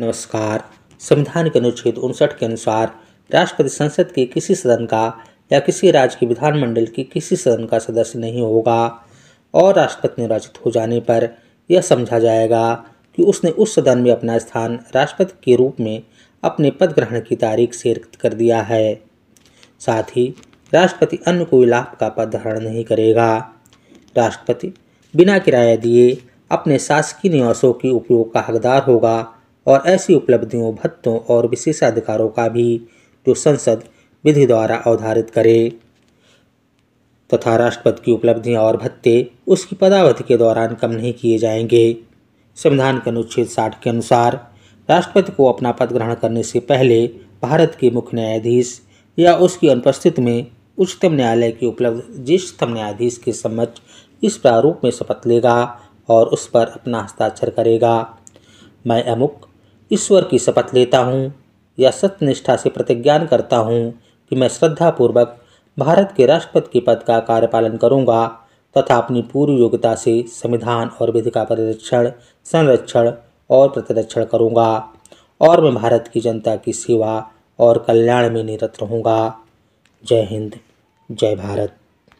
नमस्कार। संविधान के अनुच्छेद उनसठ के अनुसार राष्ट्रपति संसद के किसी सदन का या किसी राज्य के विधानमंडल के किसी सदन का सदस्य नहीं होगा और राष्ट्रपति निर्वाचित हो जाने पर यह समझा जाएगा कि उसने उस सदन में अपना स्थान राष्ट्रपति के रूप में अपने पद ग्रहण की तारीख से रिक्त कर दिया है। साथ ही राष्ट्रपति अन्य कोई लाभ का पद धारण नहीं करेगा। राष्ट्रपति बिना किराया दिए अपने शासकीय निवासों के उपयोग का हकदार होगा। और ऐसी उपलब्धियों, भत्तों और विशेषाधिकारों का भी जो संसद विधि द्वारा अवधारित करे। तथा राष्ट्रपति की उपलब्धियाँ और भत्ते उसकी पदावधि के दौरान कम नहीं किए जाएँगे। संविधान के अनुच्छेद साठ के अनुसार राष्ट्रपति को अपना पद ग्रहण करने से पहले भारत के मुख्य न्यायाधीश या उसकी अनुपस्थिति में उच्चतम न्यायालय की उपलब्ध ज्येष्ठतम न्यायाधीश के समक्ष इस प्रारूप में शपथ लेगा और उस पर अपना हस्ताक्षर करेगा। मैं अमुक ईश्वर की शपथ लेता हूँ या सत्यनिष्ठा से प्रतिज्ञान करता हूँ कि मैं श्रद्धापूर्वक भारत के राष्ट्रपति के पद का कार्यपालन करूँगा तथा अपनी पूरी योग्यता से संविधान और विधि का परिरक्षण, संरक्षण और प्रतिरक्षण करूँगा और मैं भारत की जनता की सेवा और कल्याण में निरत रहूँगा। जय हिंद, जय भारत।